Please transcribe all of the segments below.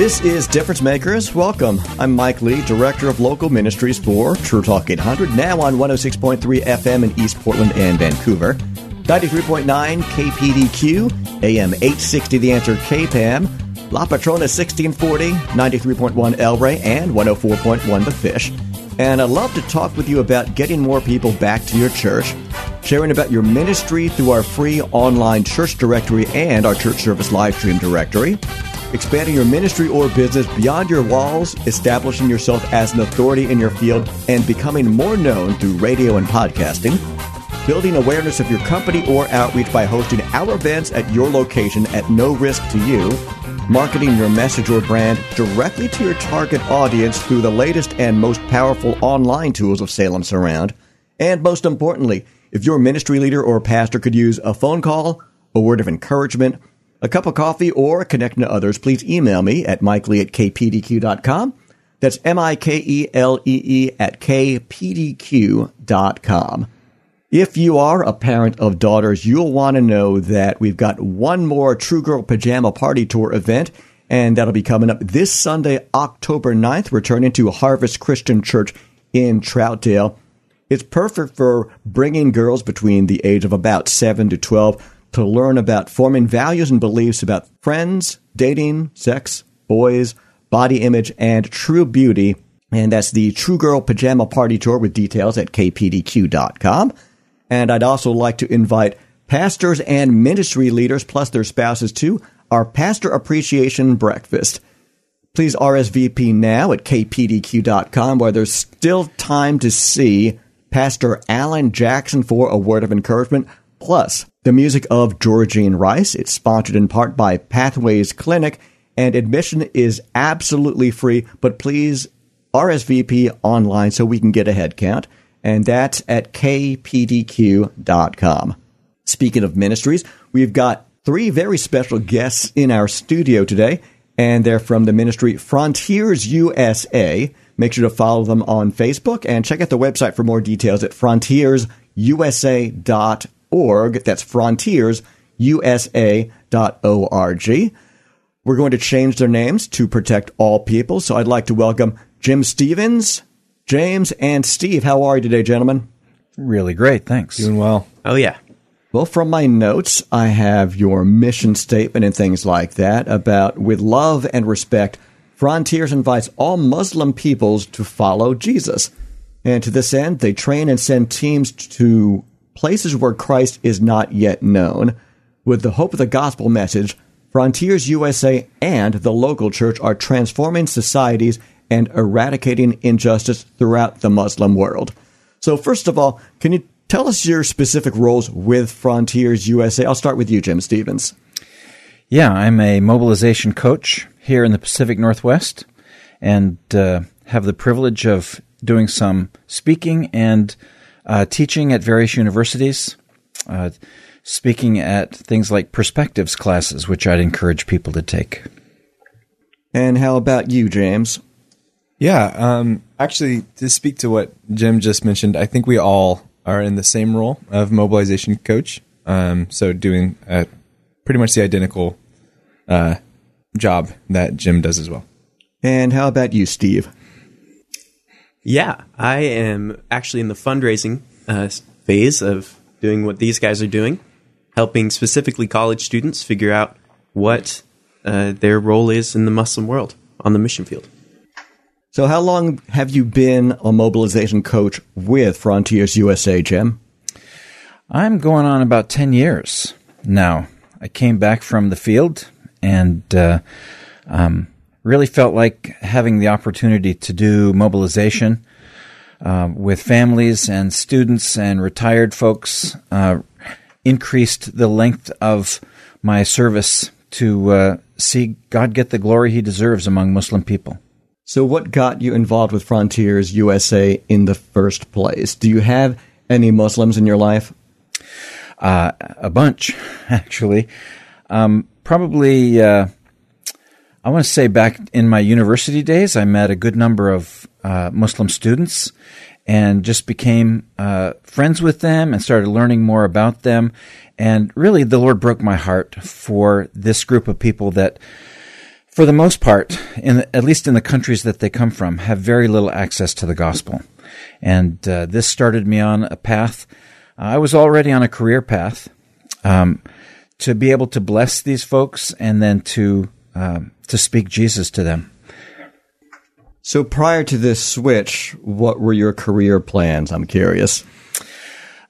This is Difference Makers. Welcome. I'm Mike Lee, Director of Local Ministries for True Talk 800, now on 106.3 FM in East Portland and Vancouver, 93.9 KPDQ, AM 860 The Answer KPAM, La Patrona 1640, 93.1 El Rey, and 104.1 The Fish. And I'd love to talk with you about getting more people back to your church, sharing about your ministry through our free online church directory and our church service live stream directory. Expanding your ministry or business beyond your walls, establishing yourself as an authority in your field, and becoming more known through radio and podcasting, building awareness of your company or outreach by hosting our events at your location at no risk to you, marketing your message or brand directly to your target audience through the latest and most powerful online tools of Salem Surround, and most importantly, if your ministry leader or pastor could use a phone call, a word of encouragement, a cup of coffee, or connecting to others, please email me at mikelee at kpdq.com. That's M I K E L E E at kpdq.com. If you are a parent of daughters, you'll want to know that we've got one more True Girl Pajama Party Tour event, and that'll be coming up this Sunday, October 9th, returning to Harvest Christian Church in Troutdale. It's perfect for bringing girls between the age of about 7 to 12 to learn about forming values and beliefs about friends, dating, sex, boys, body image, and true beauty. And that's the True Girl Pajama Party Tour with details at kpdq.com. And I'd also like to invite pastors and ministry leaders, plus their spouses, to our Pastor Appreciation Breakfast. Please RSVP now at kpdq.com, where there's still time to see Pastor Alan Jackson for a word of encouragement. Plus, the music of Georgine Rice. It's sponsored in part by Pathways Clinic, and admission is absolutely free, but please RSVP online so we can get a head count, and that's at kpdq.com. Speaking of ministries, we've got three very special guests in our studio today, and they're from the ministry Frontiers USA. Make sure to follow them on Facebook and check out the website for more details at frontiersusa.org. That's frontiersusa.org. We're going to change their names to protect all people. So I'd like to welcome Jim Stevens, James, and Steve. How are you today, gentlemen? Really great. Thanks. Doing well. Oh, yeah. Well, from my notes, I have your mission statement and things like that about with love and respect, Frontiers invites all Muslim peoples to follow Jesus. And to this end, they train and send teams to places where Christ is not yet known. With the hope of the gospel message, Frontiers USA and the local church are transforming societies and eradicating injustice throughout the Muslim world. So, first of all, can you tell us your specific roles with Frontiers USA? I'll start with you, Jim Stevens. Yeah, I'm a mobilization coach here in the Pacific Northwest and uh, have the privilege of doing some speaking and uh, teaching at various universities, uh, speaking at things like perspectives classes, which I'd encourage people to take. And how about you, James? Yeah, um, actually, to speak to what Jim just mentioned, I think we all are in the same role of mobilization coach. Um, so doing a, pretty much the identical uh, job that Jim does as well. And how about you, Steve? Yeah, I am actually in the fundraising uh, phase of doing what these guys are doing, helping specifically college students figure out what uh, their role is in the Muslim world on the mission field. So, how long have you been a mobilization coach with Frontiers USA, Jim? I'm going on about 10 years now. I came back from the field and uh, um, really felt like having the opportunity to do mobilization uh, with families and students and retired folks, uh, increased the length of my service to uh, see God get the glory he deserves among Muslim people. So, what got you involved with Frontiers USA in the first place? Do you have any Muslims in your life? Uh, a bunch, actually. Um, probably, uh, I want to say back in my university days, I met a good number of uh, Muslim students and just became uh, friends with them and started learning more about them. And really, the Lord broke my heart for this group of people that, for the most part, in at least in the countries that they come from, have very little access to the gospel. And uh, this started me on a path. I was already on a career path um, to be able to bless these folks and then to um, to speak Jesus to them. So prior to this switch, what were your career plans? I'm curious.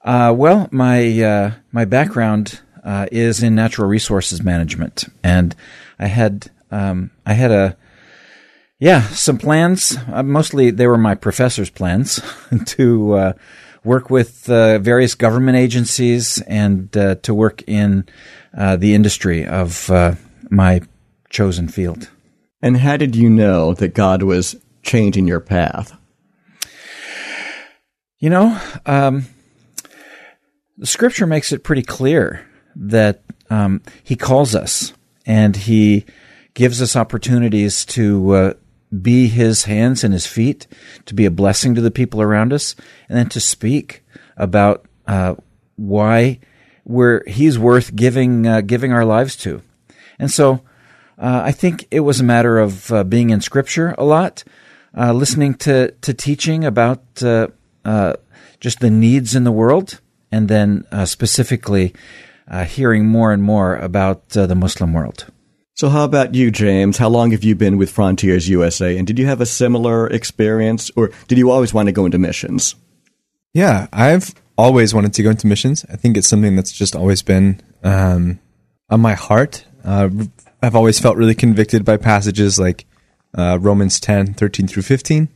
Uh, well, my uh, my background uh, is in natural resources management, and I had um, I had a yeah some plans. Uh, mostly they were my professor's plans to uh, work with uh, various government agencies and to work in the industry of my chosen field. And how did you know that God was changing your path? You know, um, the scripture makes it pretty clear that um, He calls us and He gives us opportunities to uh, be His hands and His feet, to be a blessing to the people around us, and then to speak about uh, why we're He's worth giving uh, giving our lives to. And so, uh, I think it was a matter of uh, being in Scripture a lot, uh, listening to to teaching about uh, uh, just the needs in the world, and then uh, specifically hearing more and more about the Muslim world. So, how about you, James? How long have you been with Frontiers USA, and did you have a similar experience, or did you always want to go into missions? Yeah, I've always wanted to go into missions. I think it's something that's just always been um, on my heart. Uh, I've always felt really convicted by passages like uh, Romans 10, 13 through 15,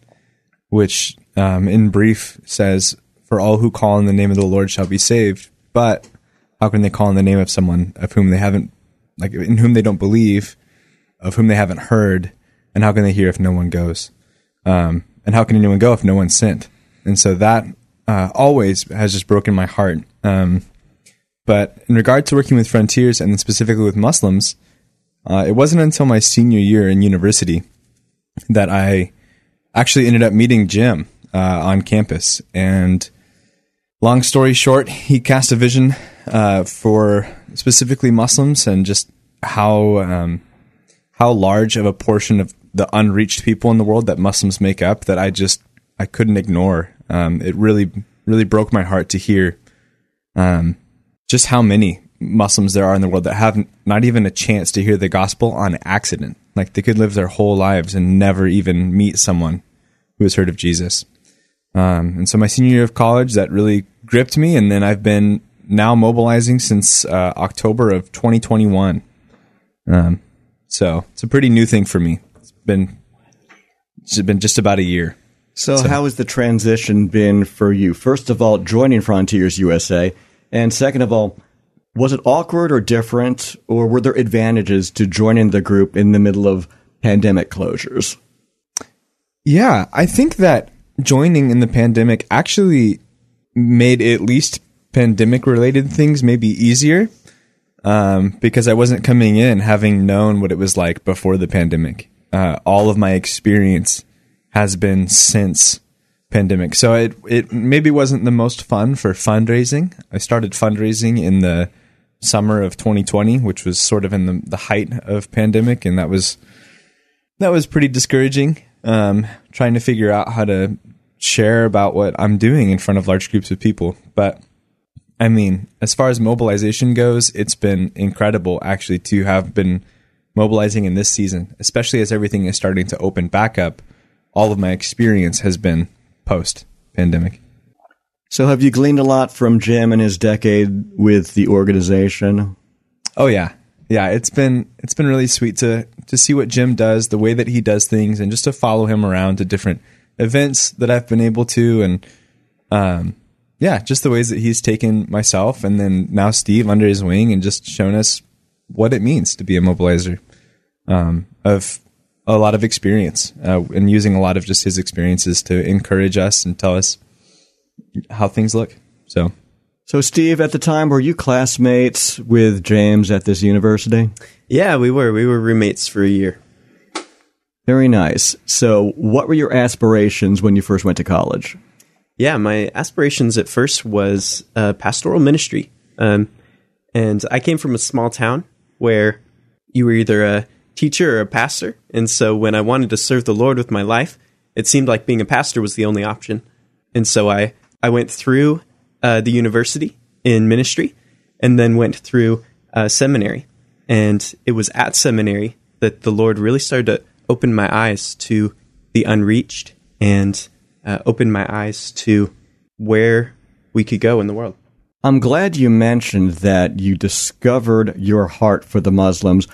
which um, in brief says, For all who call in the name of the Lord shall be saved. But how can they call in the name of someone of whom they haven't, like, in whom they don't believe, of whom they haven't heard? And how can they hear if no one goes? Um, and how can anyone go if no one's sent? And so that uh, always has just broken my heart. Um, but in regard to working with frontiers and specifically with Muslims, uh, it wasn't until my senior year in university that I actually ended up meeting Jim uh, on campus. And long story short, he cast a vision uh, for specifically Muslims and just how um, how large of a portion of the unreached people in the world that Muslims make up that I just I couldn't ignore. Um, it really really broke my heart to hear um, just how many Muslims there are in the world that have not even a chance to hear the gospel on accident. Like they could live their whole lives and never even meet someone who has heard of Jesus. Um, and so my senior year of college, that really gripped me. And then I've been now mobilizing since uh, October of 2021. Um, so it's a pretty new thing for me. It's been it's been just about a year. So, so, how has the transition been for you? First of all, joining Frontiers USA, and second of all, was it awkward or different, or were there advantages to joining the group in the middle of pandemic closures? Yeah, I think that joining in the pandemic actually made at least pandemic related things maybe easier um, because I wasn't coming in having known what it was like before the pandemic. Uh, all of my experience has been since pandemic. So it it maybe wasn't the most fun for fundraising. I started fundraising in the summer of 2020, which was sort of in the, the height of pandemic, and that was that was pretty discouraging. Um, trying to figure out how to share about what I'm doing in front of large groups of people, but I mean, as far as mobilization goes, it's been incredible actually to have been mobilizing in this season, especially as everything is starting to open back up. All of my experience has been post pandemic. So, have you gleaned a lot from Jim and his decade with the organization? Oh yeah, yeah. It's been it's been really sweet to to see what Jim does, the way that he does things, and just to follow him around to different events that I've been able to, and um, yeah, just the ways that he's taken myself and then now Steve under his wing and just shown us what it means to be a mobilizer um, of a lot of experience uh, and using a lot of just his experiences to encourage us and tell us how things look. So, so Steve, at the time, were you classmates with James at this university? Yeah, we were. We were roommates for a year. Very nice. So, what were your aspirations when you first went to college? Yeah, my aspirations at first was uh, pastoral ministry. Um, and I came from a small town where you were either a teacher or a pastor. And so when I wanted to serve the Lord with my life, it seemed like being a pastor was the only option. And so I, I went through uh, the university in ministry and then went through uh, seminary. And it was at seminary that the Lord really started to open my eyes to the unreached and uh, open my eyes to where we could go in the world. I'm glad you mentioned that you discovered your heart for the Muslims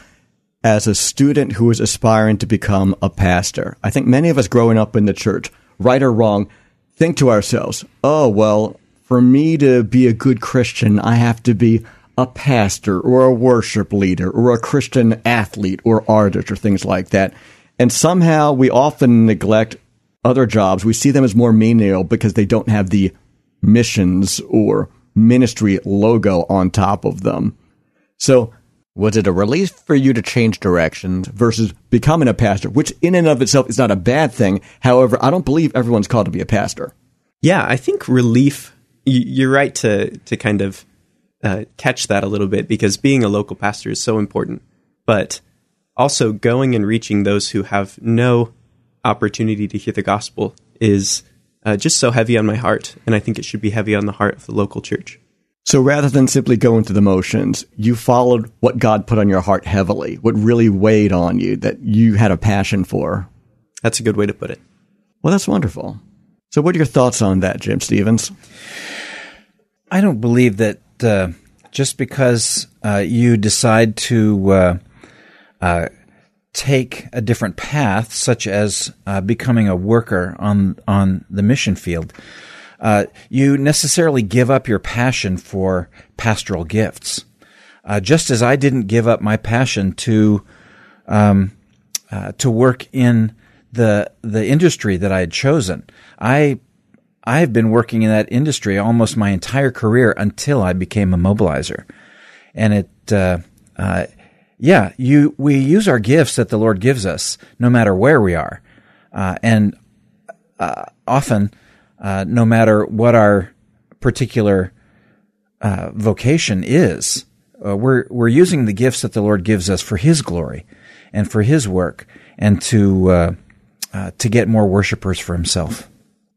as a student who is aspiring to become a pastor. I think many of us growing up in the church, right or wrong, think to ourselves, oh, well, for me to be a good Christian, I have to be a pastor or a worship leader or a Christian athlete or artist or things like that. And somehow we often neglect other jobs. We see them as more menial because they don't have the missions or ministry logo on top of them. So, was it a relief for you to change directions versus becoming a pastor, which in and of itself is not a bad thing? However, I don't believe everyone's called to be a pastor. Yeah, I think relief. You're right to to kind of uh, catch that a little bit because being a local pastor is so important, but also going and reaching those who have no opportunity to hear the gospel is uh, just so heavy on my heart, and I think it should be heavy on the heart of the local church. So rather than simply going through the motions, you followed what God put on your heart heavily, what really weighed on you, that you had a passion for. That's a good way to put it. Well, that's wonderful. So, what are your thoughts on that, Jim Stevens? I don't believe that uh, just because uh, you decide to uh, uh take a different path, such as uh, becoming a worker on on the mission field, uh, you necessarily give up your passion for pastoral gifts. Uh, just as I didn't give up my passion to um, uh, to work in the the industry that I had chosen, I I've been working in that industry almost my entire career until I became a mobilizer, and it uh, uh, yeah, you we use our gifts that the Lord gives us, no matter where we are, uh, and uh, often, uh, no matter what our particular uh, vocation is, uh, we're we're using the gifts that the Lord gives us for His glory and for His work, and to uh, to get more worshipers for Himself.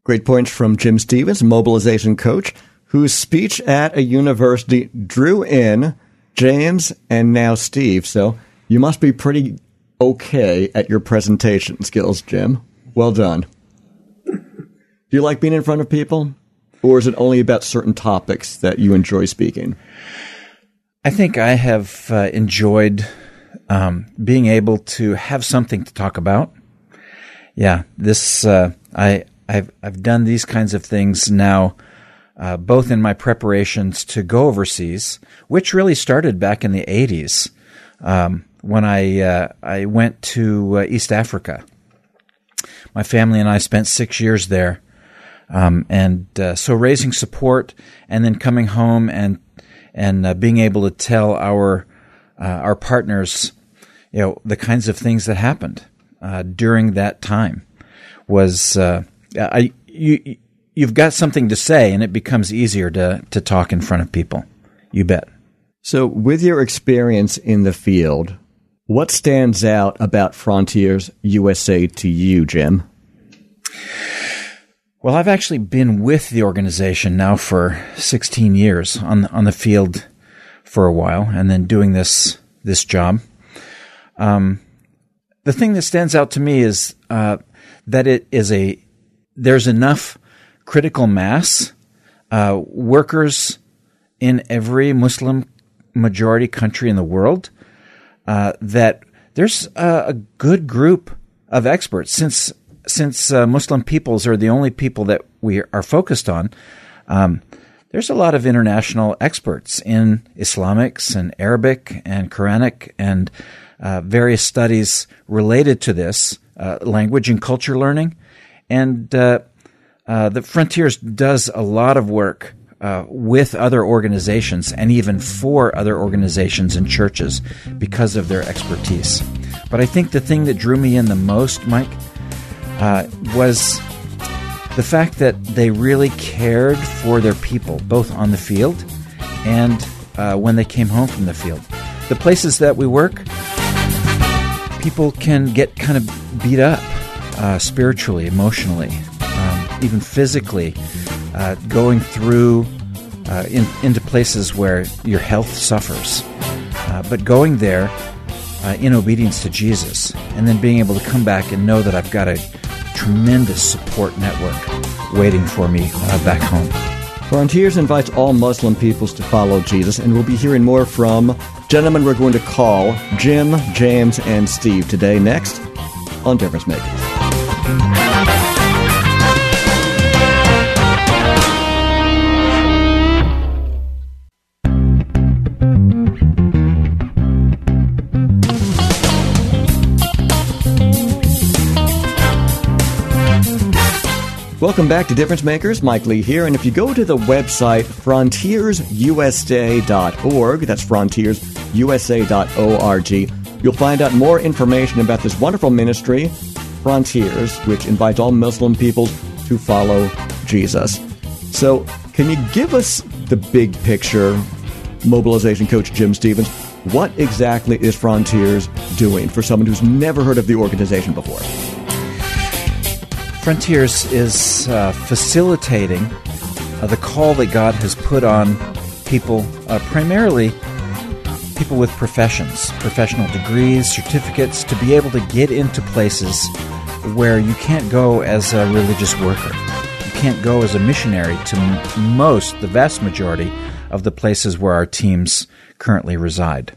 Great points from Jim Stevens, mobilization coach, whose speech at a university drew in James, and now Steve. So you must be pretty okay at your presentation skills, Jim. Well done. Do you like being in front of people? Or is it only about certain topics that you enjoy speaking? I think I have uh, enjoyed um, being able to have something to talk about. Yeah, this uh, I I've I've done these kinds of things now uh, both in my preparations to go overseas, which really started back in the 80s um, when I, uh, I went to uh, East Africa. My family and I spent six years there. Um, and uh, so raising support and then coming home and and uh, being able to tell our uh, our partners, you know, the kinds of things that happened during that time was I you you've got something to say and it becomes easier to, to talk in front of people. You bet. So, with your experience in the field, what stands out about Frontiers USA to you, Jim? Well, I've actually been with the organization now for 16 years on on the field for a while, and then doing this this job. Um, the thing that stands out to me is uh, that it is a there's enough critical mass, uh, workers in every Muslim majority country in the world, uh, that there's a, a, good group of experts. Since since uh, Muslim peoples are the only people that we are focused on, um, there's a lot of international experts in Islamics and Arabic and Quranic and uh, various studies related to this uh, language and culture learning. And uh, uh, the Frontiers does a lot of work uh, with other organizations and even for other organizations and churches because of their expertise. But I think the thing that drew me in the most, Mike, uh, was the fact that they really cared for their people, both on the field and uh, when they came home from the field. The places that we work, people can get kind of beat up uh, spiritually, emotionally, um, even physically, uh, going through uh, in, into places where your health suffers. Uh, but going there uh, in obedience to Jesus, and then being able to come back and know that I've got a tremendous support network waiting for me uh, back home. Frontiers invites all Muslim peoples to follow Jesus, and we'll be hearing more from gentlemen we're going to call Jim, James, and Steve today. Next on Difference Makers. Welcome back to Difference Makers. Mike Lee here. And if you go to the website frontiersusa.org, that's frontiersusa.org, you'll find out more information about this wonderful ministry, Frontiers, which invites all Muslim peoples to follow Jesus. So, can you give us the big picture, mobilization coach Jim Stevens? What exactly is Frontiers doing for someone who's never heard of the organization before? Frontiers is uh, facilitating uh, the call that God has put on people, uh, primarily people with professions, professional degrees, certificates, to be able to get into places where you can't go as a religious worker. You can't go as a missionary to m- most, the vast majority, of the places where our teams currently reside.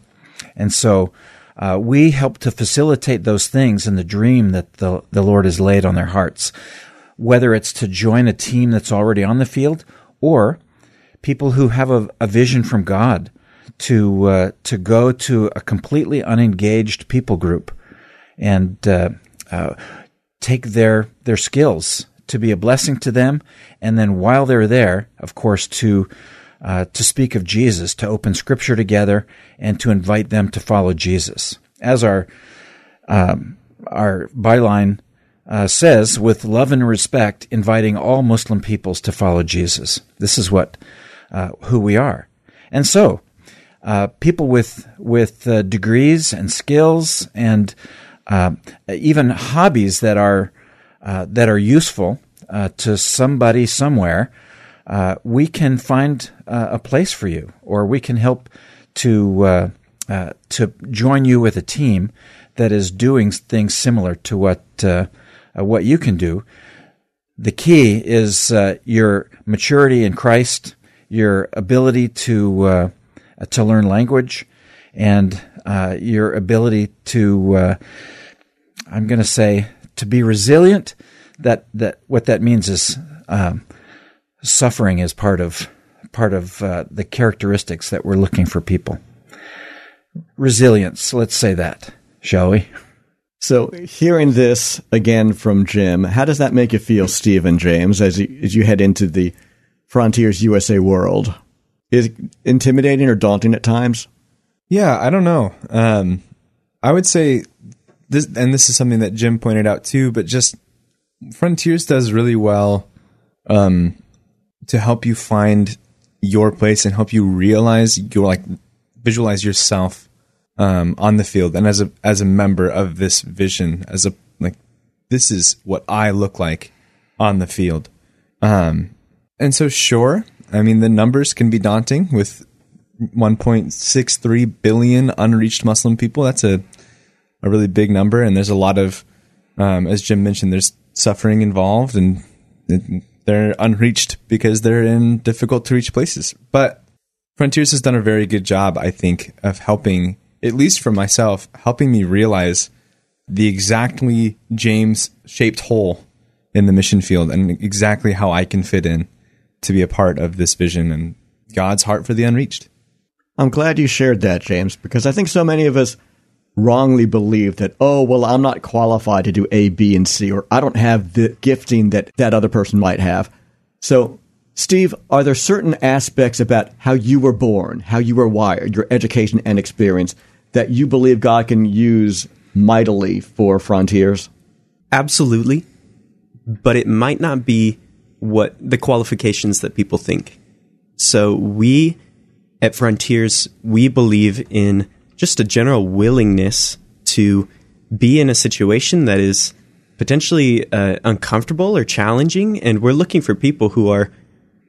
And so, uh, we help to facilitate those things in the dream that the, the Lord has laid on their hearts, whether it's to join a team that's already on the field or people who have a, a vision from God to uh, to go to a completely unengaged people group and uh, uh, take their their skills to be a blessing to them, and then while they're there, of course, to uh, to speak of Jesus, to open Scripture together, and to invite them to follow Jesus. As our um, our byline uh, says, with love and respect, inviting all Muslim peoples to follow Jesus. This is what uh, who we are, and so uh, people with with uh, degrees and skills and uh, even hobbies that are that are useful to somebody somewhere uh, we can find uh, a place for you, or we can help to uh, uh to join you with a team that is doing things similar to what uh, what you can do. The key is your maturity in Christ, your ability to to learn language, and your ability to I'm going to say to be resilient. That that what that means is. Um, suffering is part of part of uh, the characteristics that we're looking for people. Resilience, let's say that, shall we? So, hearing this again from Jim, how does that make you feel, Steve and James, as you, as you head into the Frontiers USA world? Is it intimidating or daunting at times? Yeah, I don't know. Um, I would say this, and this is something that Jim pointed out too, but just Frontiers does really well um, to help you find your place and help you realize your like visualize yourself um, on the field and as a as a member of this vision as a like this is what I look like on the field. Um, and so sure, I mean the numbers can be daunting with 1.63 billion unreached Muslim people. That's a a really big number, and there's a lot of, um, as Jim mentioned, there's suffering involved, and it, they're unreached because they're in difficult to reach places. But Frontiers has done a very good job, I think, of helping, at least for myself, helping me realize the exactly James shaped hole in the mission field and exactly how I can fit in to be a part of this vision and God's heart for the unreached. I'm glad you shared that, James, because I think so many of us wrongly believe that, oh, well, I'm not qualified to do A, B, and C, or I don't have the gifting that that other person might have. So, Steve, are there certain aspects about how you were born, how you were wired, your education and experience that you believe God can use mightily for frontiers? Absolutely. But it might not be what the qualifications that people think. So we at Frontiers, we believe in just a general willingness to be in a situation that is potentially uh, uncomfortable or challenging, and we're looking for people who are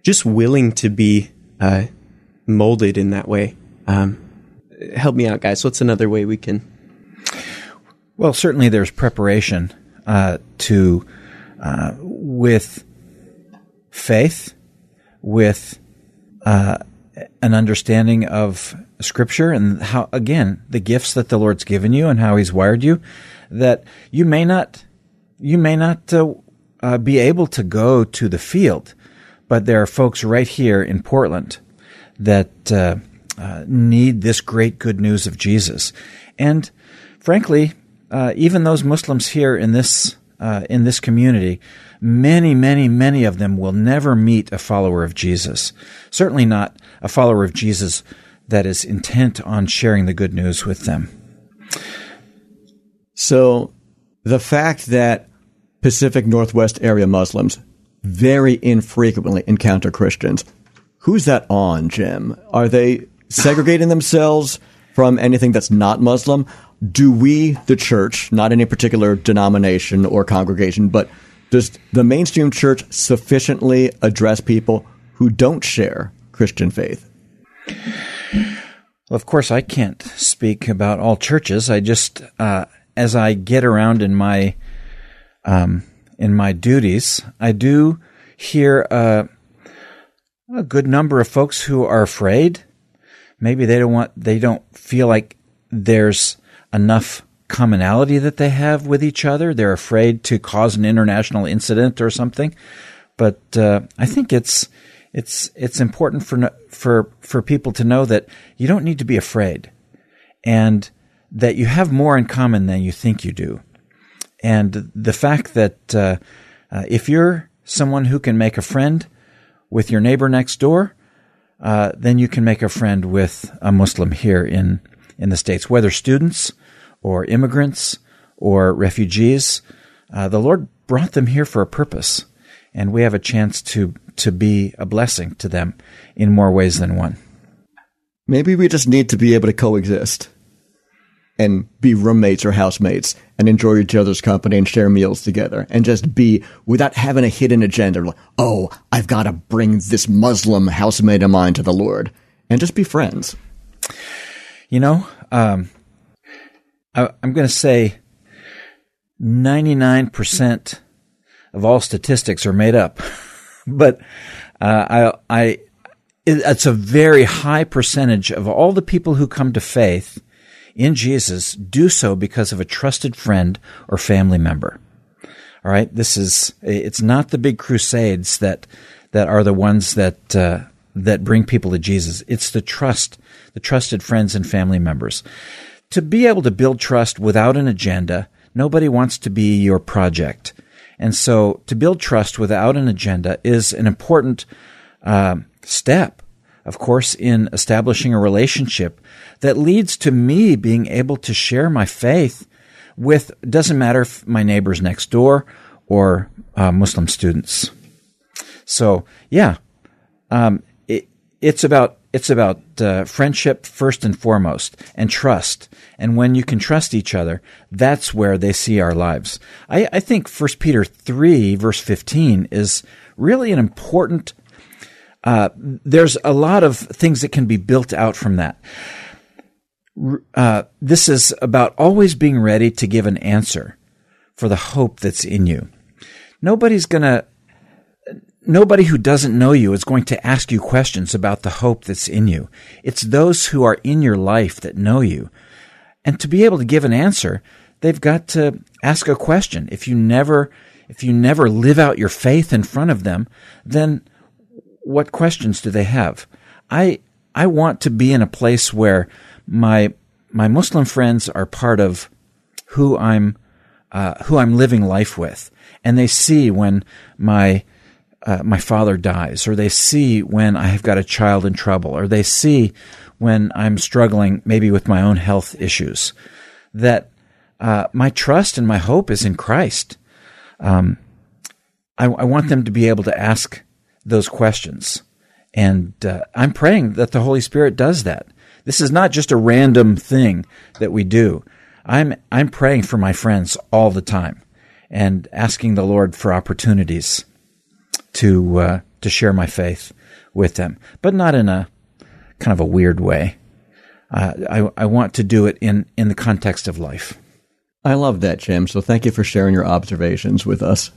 just willing to be uh, molded in that way. Um, help me out, guys. What's another way we can? Well, certainly there's preparation uh, to uh, with faith, with uh, an understanding of Scripture and how, again, the gifts that the Lord's given you and how He's wired you, that you may not, you may not uh, uh, be able to go to the field, but there are folks right here in Portland that uh, uh need this great good news of Jesus, and frankly, uh, even those Muslims here in this uh, in this community many, many, many of them will never meet a follower of Jesus. Certainly not a follower of Jesus that is intent on sharing the good news with them. So the fact that Pacific Northwest area Muslims very infrequently encounter Christians, who's that on, Jim? Are they segregating themselves from anything that's not Muslim? Do we, the church, not any particular denomination or congregation, but does the mainstream church sufficiently address people who don't share Christian faith? Well, of course, I can't speak about all churches. I just, uh, as I get around in my um, in my duties, I do hear uh, a good number of folks who are afraid. Maybe they don't want, they don't feel like there's enough commonality that they have with each other. They're afraid to cause an international incident or something. But uh, I think it's it's it's important for for for people to know that you don't need to be afraid, and that you have more in common than you think you do. And the fact that uh, uh, if you're someone who can make a friend with your neighbor next door, uh, then you can make a friend with a Muslim here in in the states, whether students or immigrants or refugees. Uh, the Lord brought them here for a purpose, and we have a chance to to be a blessing to them in more ways than one. Maybe we just need to be able to coexist and be roommates or housemates and enjoy each other's company and share meals together and just be without having a hidden agenda like, oh, I've got to bring this Muslim housemate of mine to the Lord and just be friends. You know, um, I, am going to say 99% of all statistics are made up, but uh, I, I, it's a very high percentage of all the people who come to faith in Jesus do so because of a trusted friend or family member. All right, this is it's not the big crusades that that are the ones that uh, that bring people to Jesus. It's the trust, the trusted friends and family members to be able to build trust without an agenda, nobody wants to be your project. And so to build trust without an agenda is an important uh, step, of course, in establishing a relationship that leads to me being able to share my faith with, doesn't matter if my neighbors next door or uh, Muslim students. So, yeah, um, it, it's about it's about uh, friendship first and foremost and trust. And when you can trust each other, that's where they see our lives. I, I think 1 Peter 3, verse 15, is really an important. Uh, there's a lot of things that can be built out from that. Uh, this is about always being ready to give an answer for the hope that's in you. Nobody's going to Nobody who doesn't know you is going to ask you questions about the hope that's in you. It's those who are in your life that know you. And to be able to give an answer, they've got to ask a question. If you never, if you never live out your faith in front of them, then what questions do they have? I, I want to be in a place where my, my Muslim friends are part of who I'm, uh, who I'm living life with. And they see when my, uh, my father dies, or they see when I have got a child in trouble, or they see when I'm struggling maybe with my own health issues, that uh, my trust and my hope is in Christ. Um, I, I, want them to be able to ask those questions. And uh, I'm praying that the Holy Spirit does that. This is not just a random thing that we do. I'm, I'm praying for my friends all the time and asking the Lord for opportunities to, uh, to share my faith with them, but not in a kind of a weird way. Uh, I, I want to do it in, in the context of life. I love that, Jim. So thank you for sharing your observations with us.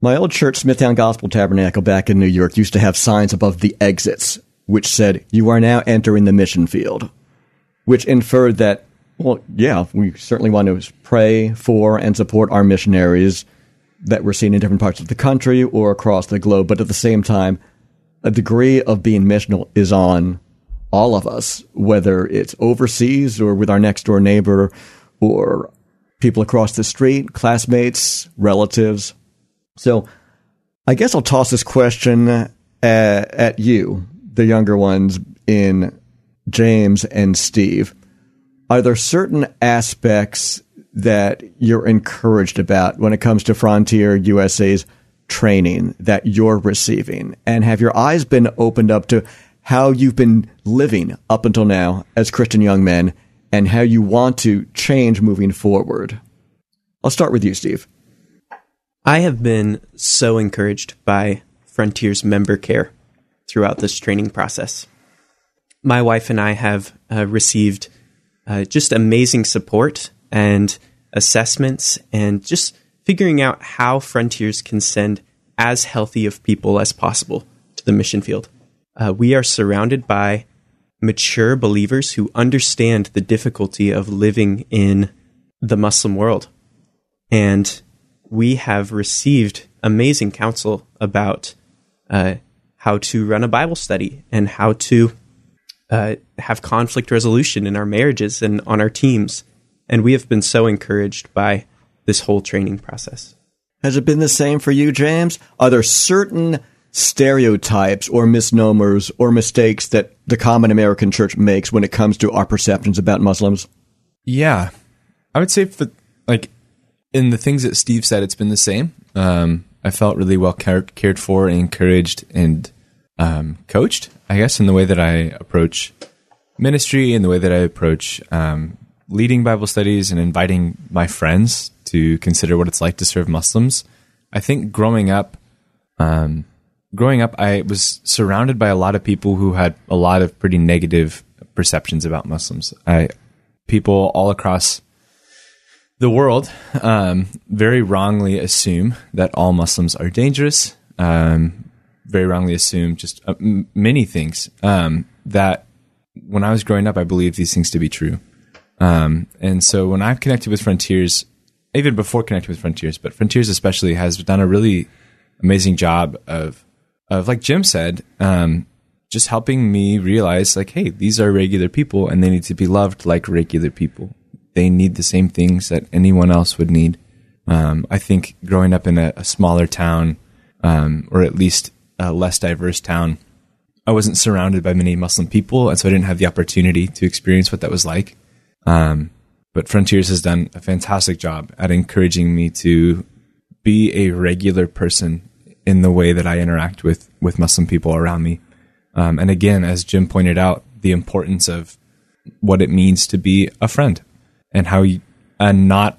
My old church, Smithtown Gospel Tabernacle back in New York, used to have signs above the exits which said, You are now entering the mission field, which inferred that, well, yeah, we certainly want to pray for and support our missionaries that we're seeing in different parts of the country or across the globe, but at the same time, a degree of being missional is on all of us, whether it's overseas or with our next door neighbor or people across the street, classmates, relatives. So I guess I'll toss this question at, at you, the younger ones in James and Steve. Are there certain aspects that you're encouraged about when it comes to Frontier USA's training that you're receiving? And have your eyes been opened up to how you've been living up until now as Christian young men and how you want to change moving forward. I'll start with you, Steve. I have been so encouraged by Frontier's member care throughout this training process. My wife and I have uh, received uh, just amazing support and assessments and just figuring out how Frontiers can send as healthy of people as possible to the mission field uh, we are surrounded by mature believers who understand the difficulty of living in the Muslim world. And we have received amazing counsel about uh, how to run a Bible study and how to uh, have conflict resolution in our marriages and on our teams. And we have been so encouraged by this whole training process. Has it been the same for you, James? Are there certain stereotypes or misnomers or mistakes that the common American church makes when it comes to our perceptions about Muslims? Yeah. I would say for like in the things that Steve said, it's been the same. Um, I felt really well cared, cared for and encouraged and um, coached, I guess, in the way that I approach ministry and the way that I approach um, leading Bible studies and inviting my friends to consider what it's like to serve Muslims. I think growing up, um, growing up, I was surrounded by a lot of people who had a lot of pretty negative perceptions about Muslims. I, people all across the world um, very wrongly assume that all Muslims are dangerous. Um, very wrongly assume just uh, m- many things um, that when I was growing up, I believed these things to be true. Um, and so when I've connected with Frontiers, even before connecting with Frontiers, but Frontiers especially has done a really amazing job of of like Jim said, um, just helping me realize like, hey, these are regular people and they need to be loved like regular people. They need the same things that anyone else would need. Um, I think growing up in a, a smaller town, um, or at least a less diverse town, I wasn't surrounded by many Muslim people, and so I didn't have the opportunity to experience what that was like. Um, but Frontiers has done a fantastic job at encouraging me to be a regular person in the way that I interact with with Muslim people around me. Um, and again, as Jim pointed out, the importance of what it means to be a friend and how you, a not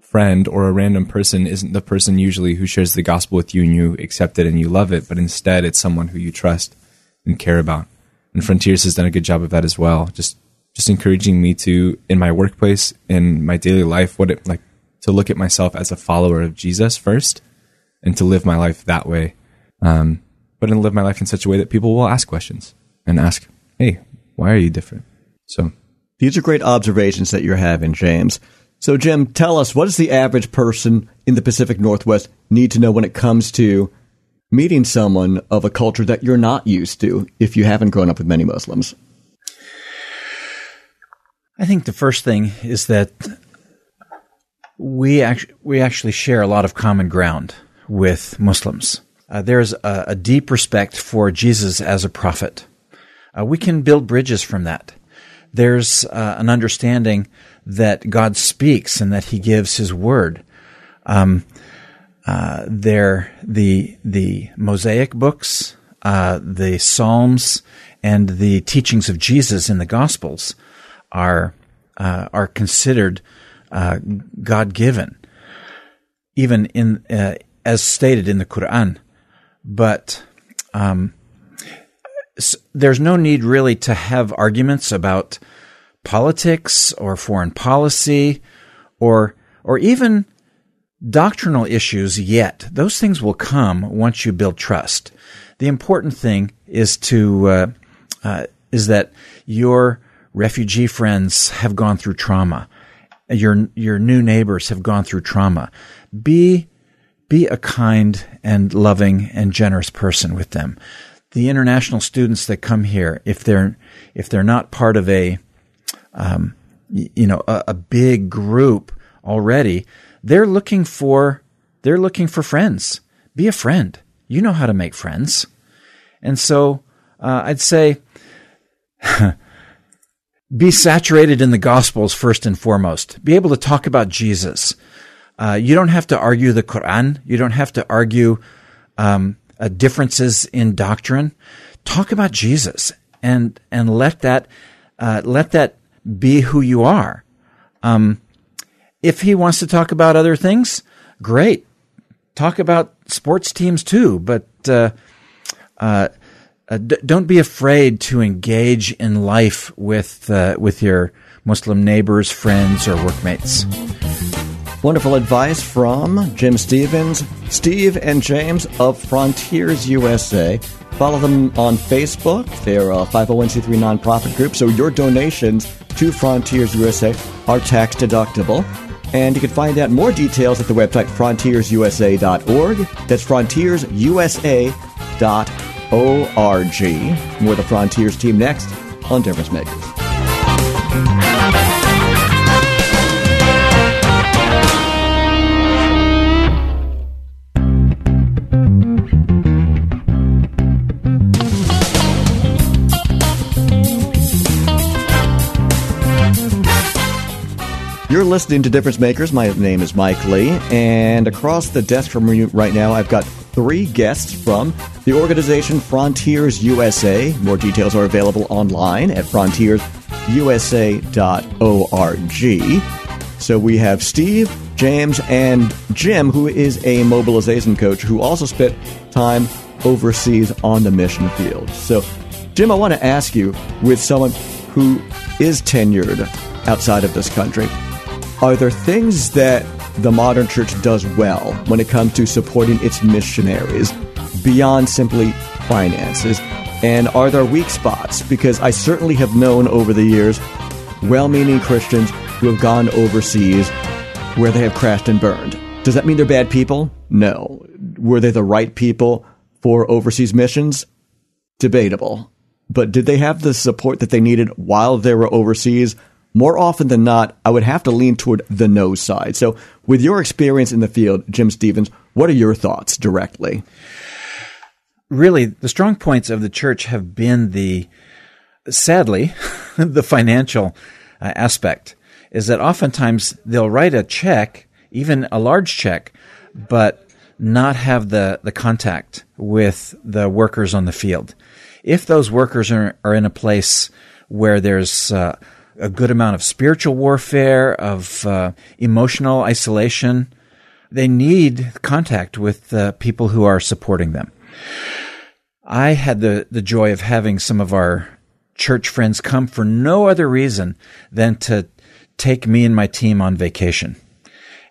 friend or a random person isn't the person usually who shares the gospel with you and you accept it and you love it, but instead it's someone who you trust and care about. And Frontiers has done a good job of that as well. Just just encouraging me to in my workplace, in my daily life, what it like to look at myself as a follower of Jesus first and to live my life that way. Um, but to live my life in such a way that people will ask questions and ask, "Hey, why are you different?" So these are great observations that you're having, James. So, Jim, tell us what does the average person in the Pacific Northwest need to know when it comes to meeting someone of a culture that you're not used to if you haven't grown up with many Muslims? I think the first thing is that we actually we actually share a lot of common ground with Muslims. Uh, there's a, a, deep respect for Jesus as a prophet. Uh, we can build bridges from that. There's uh, an understanding that God speaks and that He gives His word. Um, uh, there, the the Mosaic books, uh, the Psalms, and the teachings of Jesus in the Gospels are uh, are considered uh, God given, even in uh, as stated in the Quran. But um, there's no need really to have arguments about politics or foreign policy or or even doctrinal issues yet. Those things will come once you build trust. The important thing is to uh, uh, is that your refugee friends have gone through trauma. Your your new neighbors have gone through trauma. Be be a kind and loving and generous person with them. The international students that come here, if they're if they're not part of a um, you know a, a big group already, they're looking for they're looking for friends. Be a friend. You know how to make friends, and so uh, I'd say. be saturated in the Gospels first and foremost. Be able to talk about Jesus. Uh, you don't have to argue the Quran. You don't have to argue um, uh, differences in doctrine. Talk about Jesus and and let that uh, let that be who you are. Um, if he wants to talk about other things, great. Talk about sports teams too, but uh, d- don't be afraid to engage in life with uh, with your Muslim neighbors, friends, or workmates. Wonderful advice from Jim Stevens, Steve, and James of Frontiers USA. Follow them on Facebook. They're a 501c3 nonprofit group, so your donations to Frontiers USA are tax deductible. And you can find out more details at the website frontiersusa.org. That's frontiersusa.org. O-R-G. More the Frontiers team next on Difference Makers. You're listening to Difference Makers. My name is Mike Lee, and across the desk from me right now, I've got three guests from the organization Frontiers USA. More details are available online at frontiersusa.org. So we have Steve, James, and Jim, who is a mobilization coach who also spent time overseas on the mission field. So, Jim, I want to ask you with someone who is tenured outside of this country, are there things that the modern church does well when it comes to supporting its missionaries beyond simply finances? And are there weak spots? Because I certainly have known over the years well meaning Christians who have gone overseas where they have crashed and burned. Does that mean they're bad people? No. Were they the right people for overseas missions? Debatable. But did they have the support that they needed while they were overseas? More often than not, I would have to lean toward the no side. So, with your experience in the field, Jim Stevens, what are your thoughts directly? Really, the strong points of the church have been the, sadly, the financial uh, aspect. Is that oftentimes they'll write a check, even a large check, but not have the, the contact with the workers on the field. If those workers are, are in a place where there's uh, a good amount of spiritual warfare, of uh, emotional isolation. They need contact with the people who are supporting them. I had the, the joy of having some of our church friends come for no other reason than to take me and my team on vacation.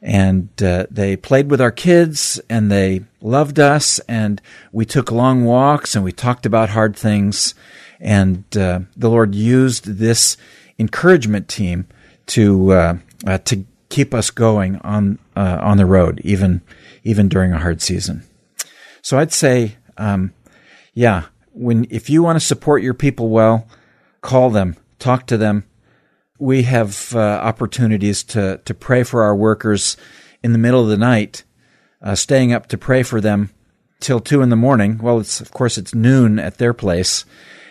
And uh, they played with our kids and they loved us and we took long walks and we talked about hard things. And uh, the Lord used this encouragement team to uh, uh, to keep us going on uh, on the road, even even during a hard season. So I'd say, um, yeah, when if you want to support your people well, call them, talk to them. We have uh, opportunities to to pray for our workers in the middle of the night, uh, staying up to pray for them till two in the morning. Well, it's of course it's noon at their place,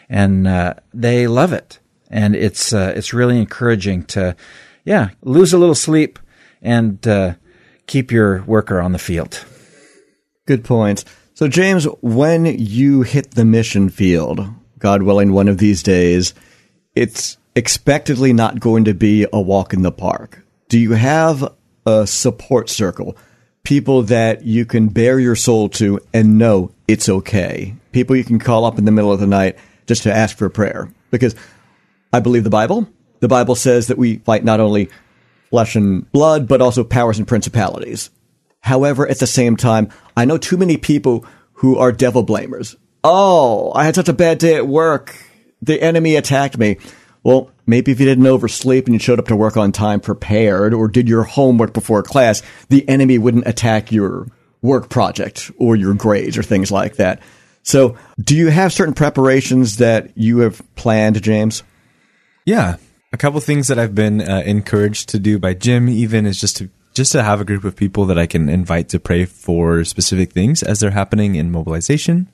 and uh, they love it, and it's uh, it's really encouraging to, yeah, lose a little sleep and uh, keep your worker on the field. Good points. So, James, when you hit the mission field, God willing, one of these days, it's expectedly not going to be a walk in the park. Do you have a support circle? People that you can bare your soul to and know it's okay. People you can call up in the middle of the night just to ask for prayer. Because I believe the Bible. The Bible says that we fight not only flesh and blood, but also powers and principalities. However, at the same time, I know too many people who are devil blamers. Oh, I had such a bad day at work. The enemy attacked me. Well, maybe if you didn't oversleep and you showed up to work on time prepared or did your homework before class, the enemy wouldn't attack your work project or your grades or things like that. So, do you have certain preparations that you have planned, James? Yeah, a couple things that I've been uh, encouraged to do by Jim, even is just to just to have a group of people that I can invite to pray for specific things as they're happening in mobilization.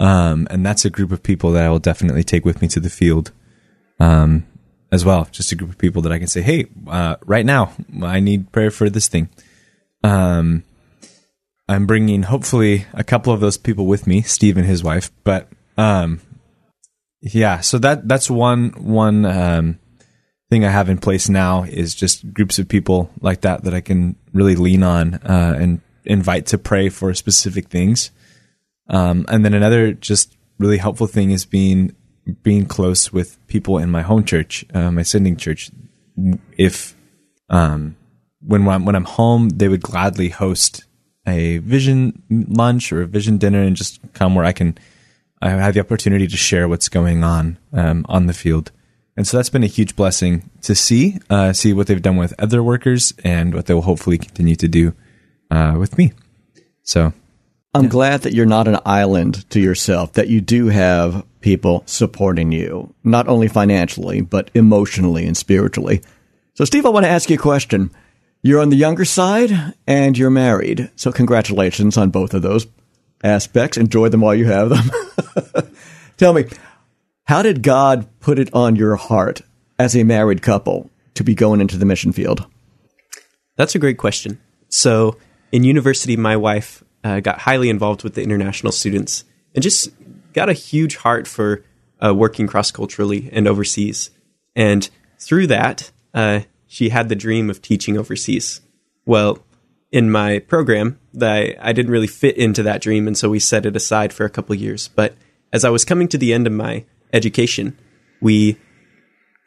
Um, and that's a group of people that I will definitely take with me to the field, um, as well. Just a group of people that I can say, "Hey, uh, right now, I need prayer for this thing." Um, I'm bringing hopefully a couple of those people with me, Steve and his wife. But um, yeah, so that that's one one um, thing I have in place now is just groups of people like that that I can really lean on uh, and invite to pray for specific things. Um, and then another just really helpful thing is being being close with people in my home church, uh, my sending church. If um, when I'm, when I'm home, they would gladly host a vision lunch or a vision dinner and just come where I can I have the opportunity to share what's going on um, on the field. And so that's been a huge blessing to see, uh, see what they've done with other workers and what they will hopefully continue to do uh, with me. So I'm yeah. glad that you're not an island to yourself, that you do have people supporting you, not only financially, but emotionally and spiritually. So, Steve, I want to ask you a question. You're on the younger side and you're married. So, congratulations on both of those aspects. Enjoy them while you have them. Tell me, how did God put it on your heart as a married couple to be going into the mission field? That's a great question. So, in university, my wife uh, got highly involved with the international students and just got a huge heart for uh, working cross culturally and overseas. And through that, uh, she had the dream of teaching overseas. Well, in my program, I, I didn't really fit into that dream, and so we set it aside for a couple years. But as I was coming to the end of my education, we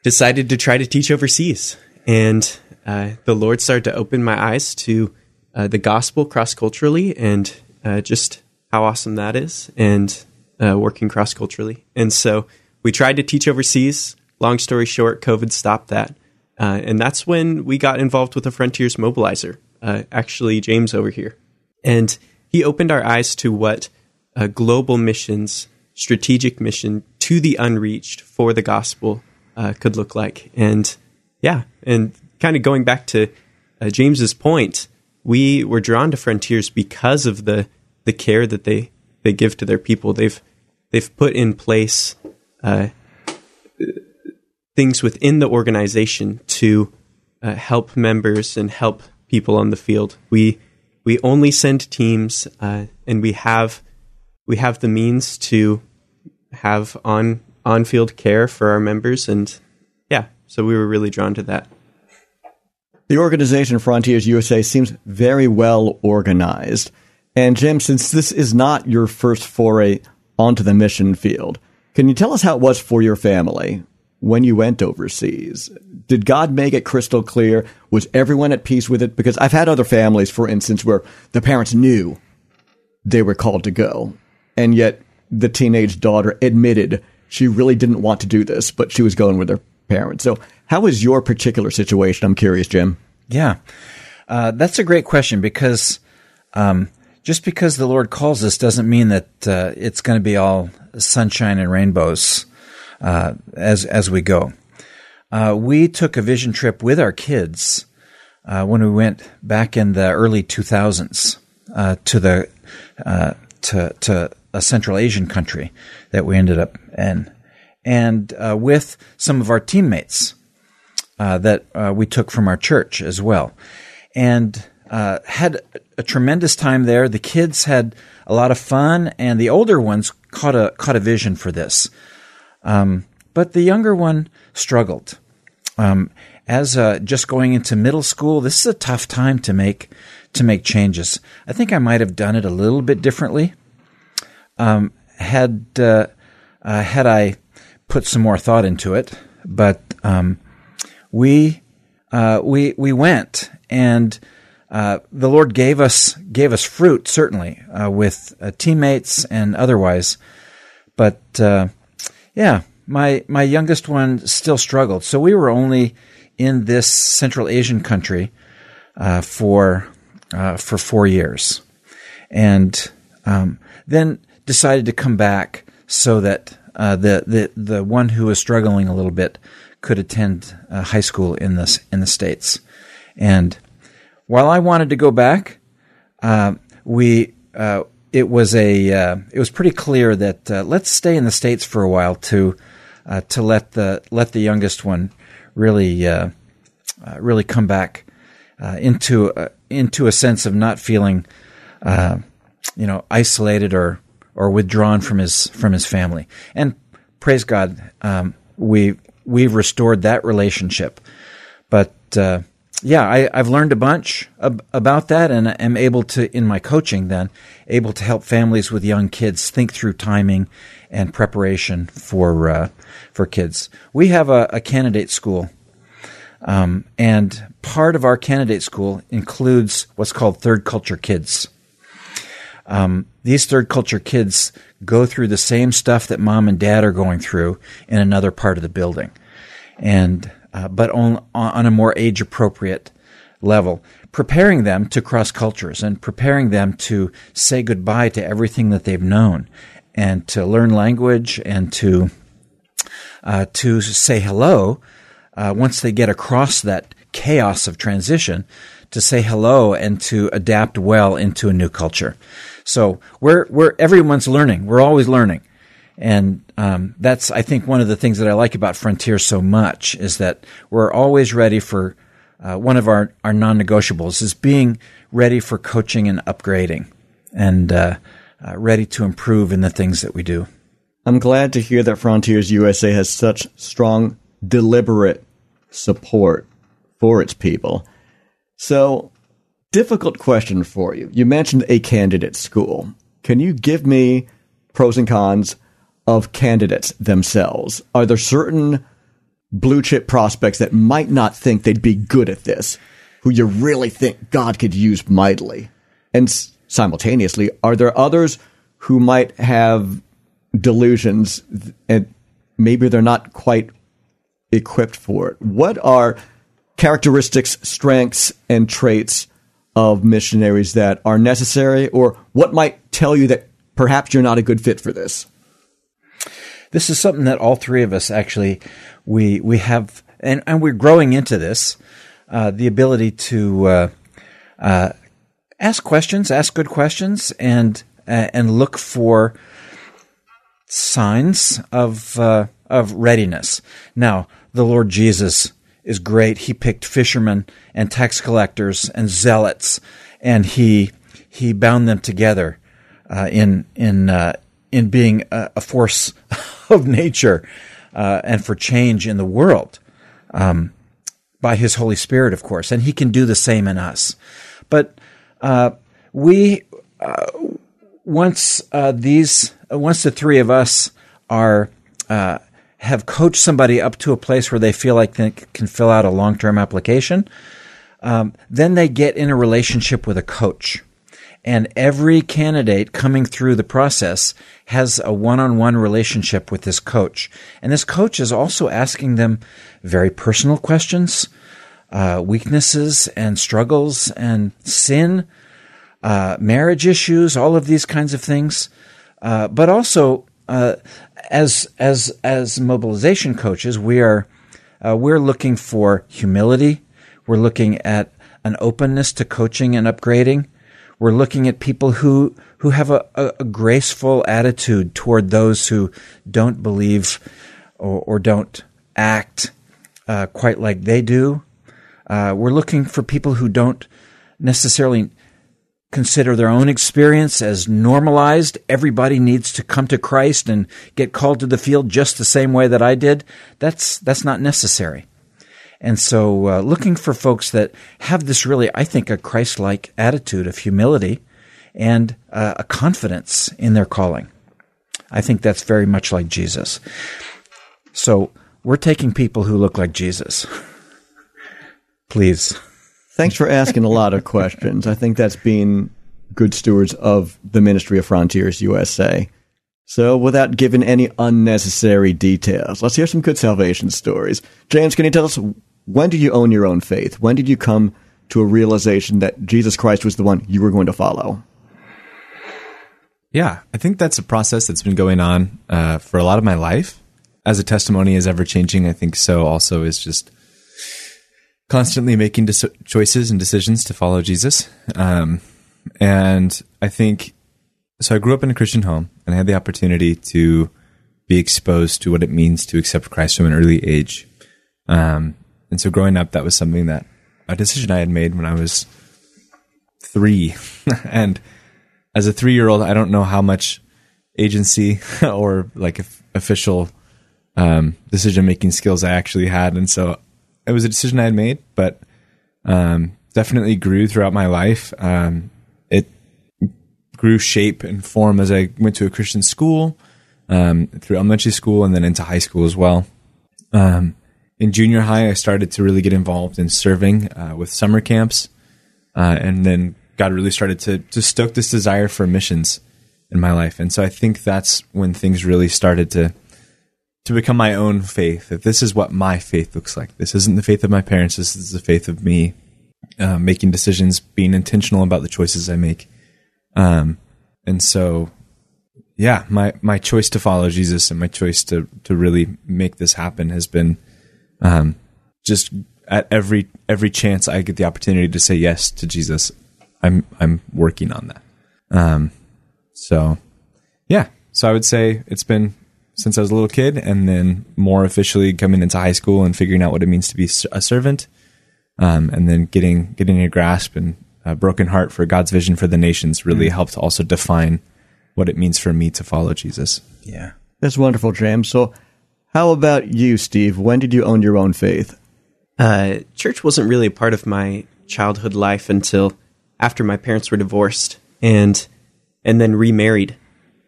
decided to try to teach overseas. And uh, the Lord started to open my eyes to uh, the gospel cross culturally and uh, just how awesome that is, and uh, working cross culturally. And so we tried to teach overseas. Long story short, COVID stopped that. Uh, and that's when we got involved with the Frontiers Mobilizer, uh, actually, James over here. And he opened our eyes to what global missions strategic mission to the unreached for the gospel uh, could look like. And yeah, and kind of going back to uh, James's point, we were drawn to Frontiers because of the the care that they they give to their people. They've they've put in place uh, things within the organization to uh, help members and help people on the field. We we only send teams, uh, and we have we have the means to have on on field care for our members, and yeah, so we were really drawn to that. The organization Frontiers USA seems very well organized. And Jim, since this is not your first foray onto the mission field, can you tell us how it was for your family when you went overseas? Did God make it crystal clear? Was everyone at peace with it? Because I've had other families, for instance, where the parents knew they were called to go, and yet the teenage daughter admitted she really didn't want to do this, but she was going with her parents. So, how was your particular situation? I'm curious, Jim. Yeah, uh, that's a great question because um, just because the Lord calls us doesn't mean that uh, it's going to be all sunshine and rainbows uh, as as we go. Uh, we took a vision trip with our kids uh, when we went back in the early 2000s uh, to the to to a Central Asian country that we ended up in, and with some of our teammates that we took from our church as well and uh, had a tremendous time there. The kids had a lot of fun, and the older ones caught a caught a vision for this. Um, but the younger one struggled. Um, as uh, just going into middle school, this is a tough time to make to make changes. I think I might have done it a little bit differently. Um, had uh, uh, had I put some more thought into it, but um, we uh, we we went and uh, the Lord gave us gave us fruit certainly uh, with teammates and otherwise, but uh, yeah, my my youngest one still struggled. So we were only in this Central Asian country uh, for uh, for four years, and um, then decided to come back so that the the the one who was struggling a little bit could attend high school in this in the states, and while I wanted to go back, uh, we uh, it was a uh, it was pretty clear that uh, let's stay in the states for a while to uh, to let the let the youngest one really uh, really come back into into a sense of not feeling you know isolated or or withdrawn from his from his family. And praise God, um, we we've restored that relationship, but yeah, I, have learned a bunch ab- about that, and am able to, in my coaching, then able to help families with young kids think through timing and preparation for uh, for kids. We have a, a candidate school, um, and part of our candidate school includes what's called third culture kids. Um, these third culture kids go through the same stuff that mom and dad are going through in another part of the building, and uh, but on, on a more age appropriate level, preparing them to cross cultures and preparing them to say goodbye to everything that they've known and to learn language and to uh, to say hello uh, once they get across that chaos of transition to say hello and to adapt well into a new culture. So we're we're everyone's learning. We're always learning. And um, that's, I think, one of the things that I like about Frontier so much is that we're always ready for uh, one of our, our non negotiables is being ready for coaching and upgrading and uh, uh, ready to improve in the things that we do. I'm glad to hear that Frontiers USA has such strong, deliberate support for its people. So, difficult question for you. You mentioned a candidate school. Can you give me pros and cons of candidates themselves? Are there certain blue chip prospects that might not think they'd be good at this, who you really think God could use mightily? And simultaneously, are there others who might have delusions and maybe they're not quite equipped for it? What are characteristics, strengths, and traits of missionaries that are necessary, or what might tell you that perhaps you're not a good fit for this? This is something that all three of us actually we we have, and, and we're growing into this. Uh, the ability to uh, uh, ask questions, ask good questions, and uh, and look for signs of uh, of readiness. Now, the Lord Jesus is great. He picked fishermen and tax collectors and zealots, and he he bound them together uh, in in in being a, a force of nature uh, and for change in the world um, by His Holy Spirit, of course, and He can do the same in us. But uh, we uh, once uh, these once the three of us are uh, have coached somebody up to a place where they feel like they can fill out a long term application, um, then they get in a relationship with a coach and every candidate coming through the process has a one-on-one relationship with this coach. And this coach is also asking them very personal questions, uh, weaknesses and struggles and sin, uh, marriage issues, all of these kinds of things, uh, but also uh, as as as mobilization coaches, we are uh, we're looking for humility. We're looking at an openness to coaching and upgrading. We're looking at people who who have a, a, a graceful attitude toward those who don't believe or, or don't act uh, quite like they do. Uh, we're looking for people who don't necessarily consider their own experience as normalized. Everybody needs to come to Christ and get called to the field just the same way that I did. That's that's not necessary. And so, uh, looking for folks that have this really, I think, a Christ-like attitude of humility and uh, a confidence in their calling. I think that's very much like Jesus. So, we're taking people who look like Jesus. Please. Thanks for asking a lot of questions. I think that's being good stewards of the Ministry of Frontiers USA. So, without giving any unnecessary details, let's hear some good salvation stories. James, can you tell us when did you own your own faith? When did you come to a realization that Jesus Christ was the one you were going to follow? Yeah, I think that's a process that's been going on uh, for a lot of my life. As a testimony is ever changing, I think so also is just constantly making dis- choices and decisions to follow Jesus. Um, and I think so. I grew up in a Christian home, and I had the opportunity to be exposed to what it means to accept Christ from an early age. Um, and so growing up, that was something that a decision I had made when I was three. and as a three year old, I don't know how much agency or like official um, decision making skills I actually had. And so it was a decision I had made, but um, definitely grew throughout my life. Um, it grew shape and form as I went to a Christian school, um, through elementary school, and then into high school as well. Um, in junior high, I started to really get involved in serving uh, with summer camps, uh, and then God really started to to stoke this desire for missions in my life. And so I think that's when things really started to to become my own faith. That this is what my faith looks like. This isn't the faith of my parents. This is the faith of me uh, making decisions, being intentional about the choices I make. Um, and so, yeah, my my choice to follow Jesus and my choice to to really make this happen has been um, just at every every chance I get the opportunity to say yes to Jesus, I'm I'm working on that. Um, so yeah, so I would say it's been since I was a little kid, and then more officially coming into high school and figuring out what it means to be a servant, um, and then getting getting a grasp and a broken heart for God's vision for the nations really mm. helped also define what it means for me to follow Jesus. Yeah, that's wonderful, James. So how about you, Steve? When did you own your own faith? Uh, church wasn't really a part of my childhood life until after my parents were divorced and and then remarried.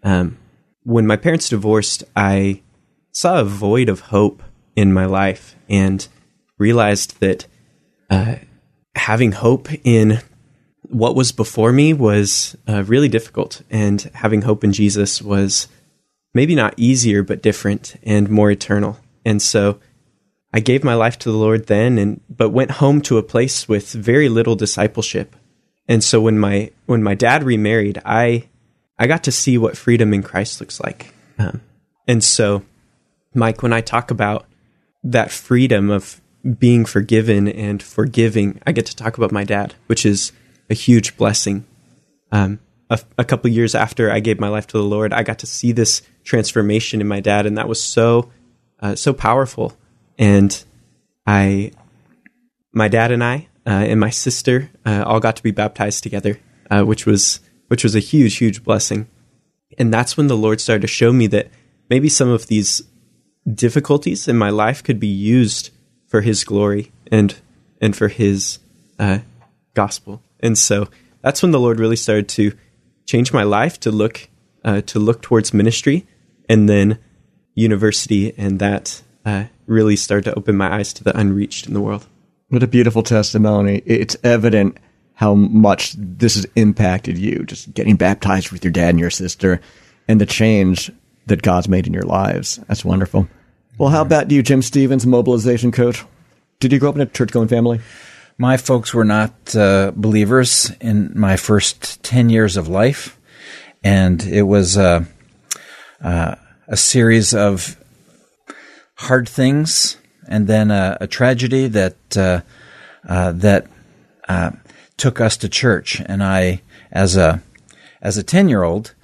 Um, when my parents divorced, I saw a void of hope in my life and realized that uh, having hope in what was before me was uh, really difficult, and having hope in Jesus was maybe not easier, but different and more eternal. And so I gave my life to the Lord then and but went home to a place with very little discipleship. And so when my when my dad remarried, I I got to see what freedom in Christ looks like. Um, and so, Mike, when I talk about that freedom of being forgiven and forgiving, I get to talk about my dad, which is a huge blessing. Um, a, a couple years after I gave my life to the Lord, I got to see this transformation in my dad, and that was so uh, so powerful. And I, my dad and I, uh, and my sister uh, all got to be baptized together, uh, which was which was a huge, huge blessing. And that's when the Lord started to show me that maybe some of these difficulties in my life could be used for His glory and and for His uh, gospel. And so that's when the Lord really started to change my life to look uh, to look towards ministry and then university, and that uh, really started to open my eyes to the unreached in the world. What a beautiful testimony! It's evident how much this has impacted you, just getting baptized with your dad and your sister, and the change that God's made in your lives. That's wonderful. Well, how about you, Jim Stevens, mobilization coach? Did you grow up in a church going family? My folks were not uh, believers in my first 10 years of life, and it was uh, uh, a series of hard things and then a, tragedy that uh, uh, that took us to church. And I, as a as a 10 year old,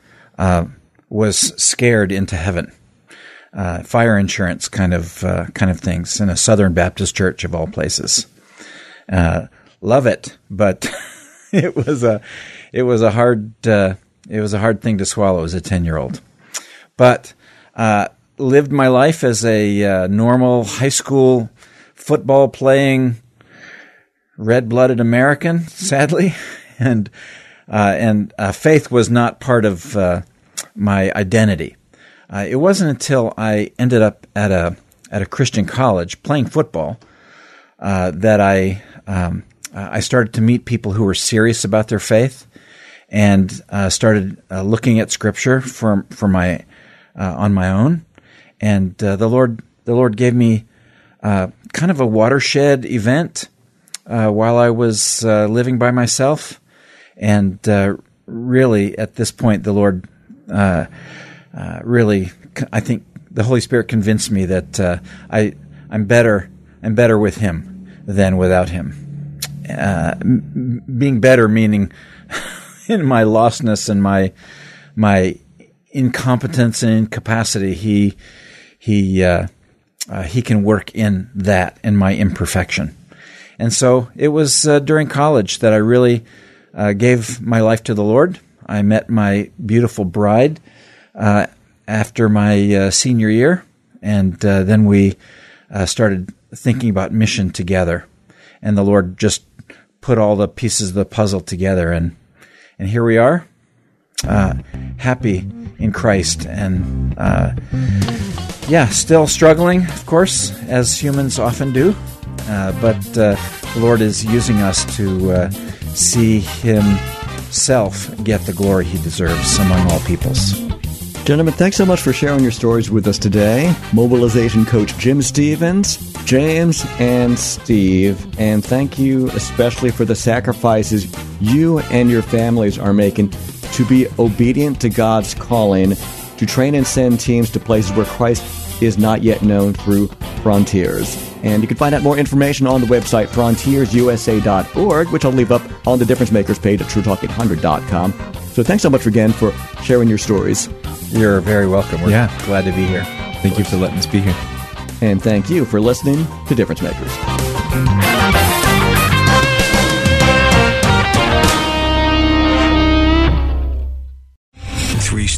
was scared into heaven. fire insurance kind of kind of things in a Southern Baptist church of all places. Uh, love it, but it was a it was a hard uh, it was a hard thing to swallow as a ten year old. But uh, lived my life as a uh, normal high school football playing red blooded American, sadly, and uh, and uh, faith was not part of my identity. it wasn't until I ended up at a at a Christian college playing football that I um, I started to meet people who were serious about their faith, and uh, started uh, looking at Scripture for for my uh, on my own, and uh, the Lord the Lord gave me uh, kind of a watershed event uh, while I was living by myself, and really at this point the Lord really I think the Holy Spirit convinced me that I I'm better I'm better with Him than without him. Uh, m- being better meaning in my lostness and my my incompetence and incapacity, he he uh, uh, he can work in that in my imperfection. And so it was uh, during college that I really uh, gave my life to the Lord. I met my beautiful bride uh, after my senior year, and then we started thinking about mission together. And the Lord just put all the pieces of the puzzle together. And, and here we are, uh, happy in Christ. And uh, yeah, still struggling, of course, as humans often do. Uh, but uh, the Lord is using us to uh, see Himself get the glory He deserves among all peoples. Gentlemen, thanks so much for sharing your stories with us today. Mobilization coach Jim Stevens, James, and Steve. And thank you especially for the sacrifices you and your families are making to be obedient to God's calling to train and send teams to places where Christ is not yet known through Frontiers. And you can find out more information on the website frontiersusa.org, which I'll leave up on the Difference Makers page at truetalk800.com. So thanks so much again for sharing your stories. You're very welcome. We're yeah. glad to be here. Thank you for letting us be here. And thank you for listening to Difference Makers.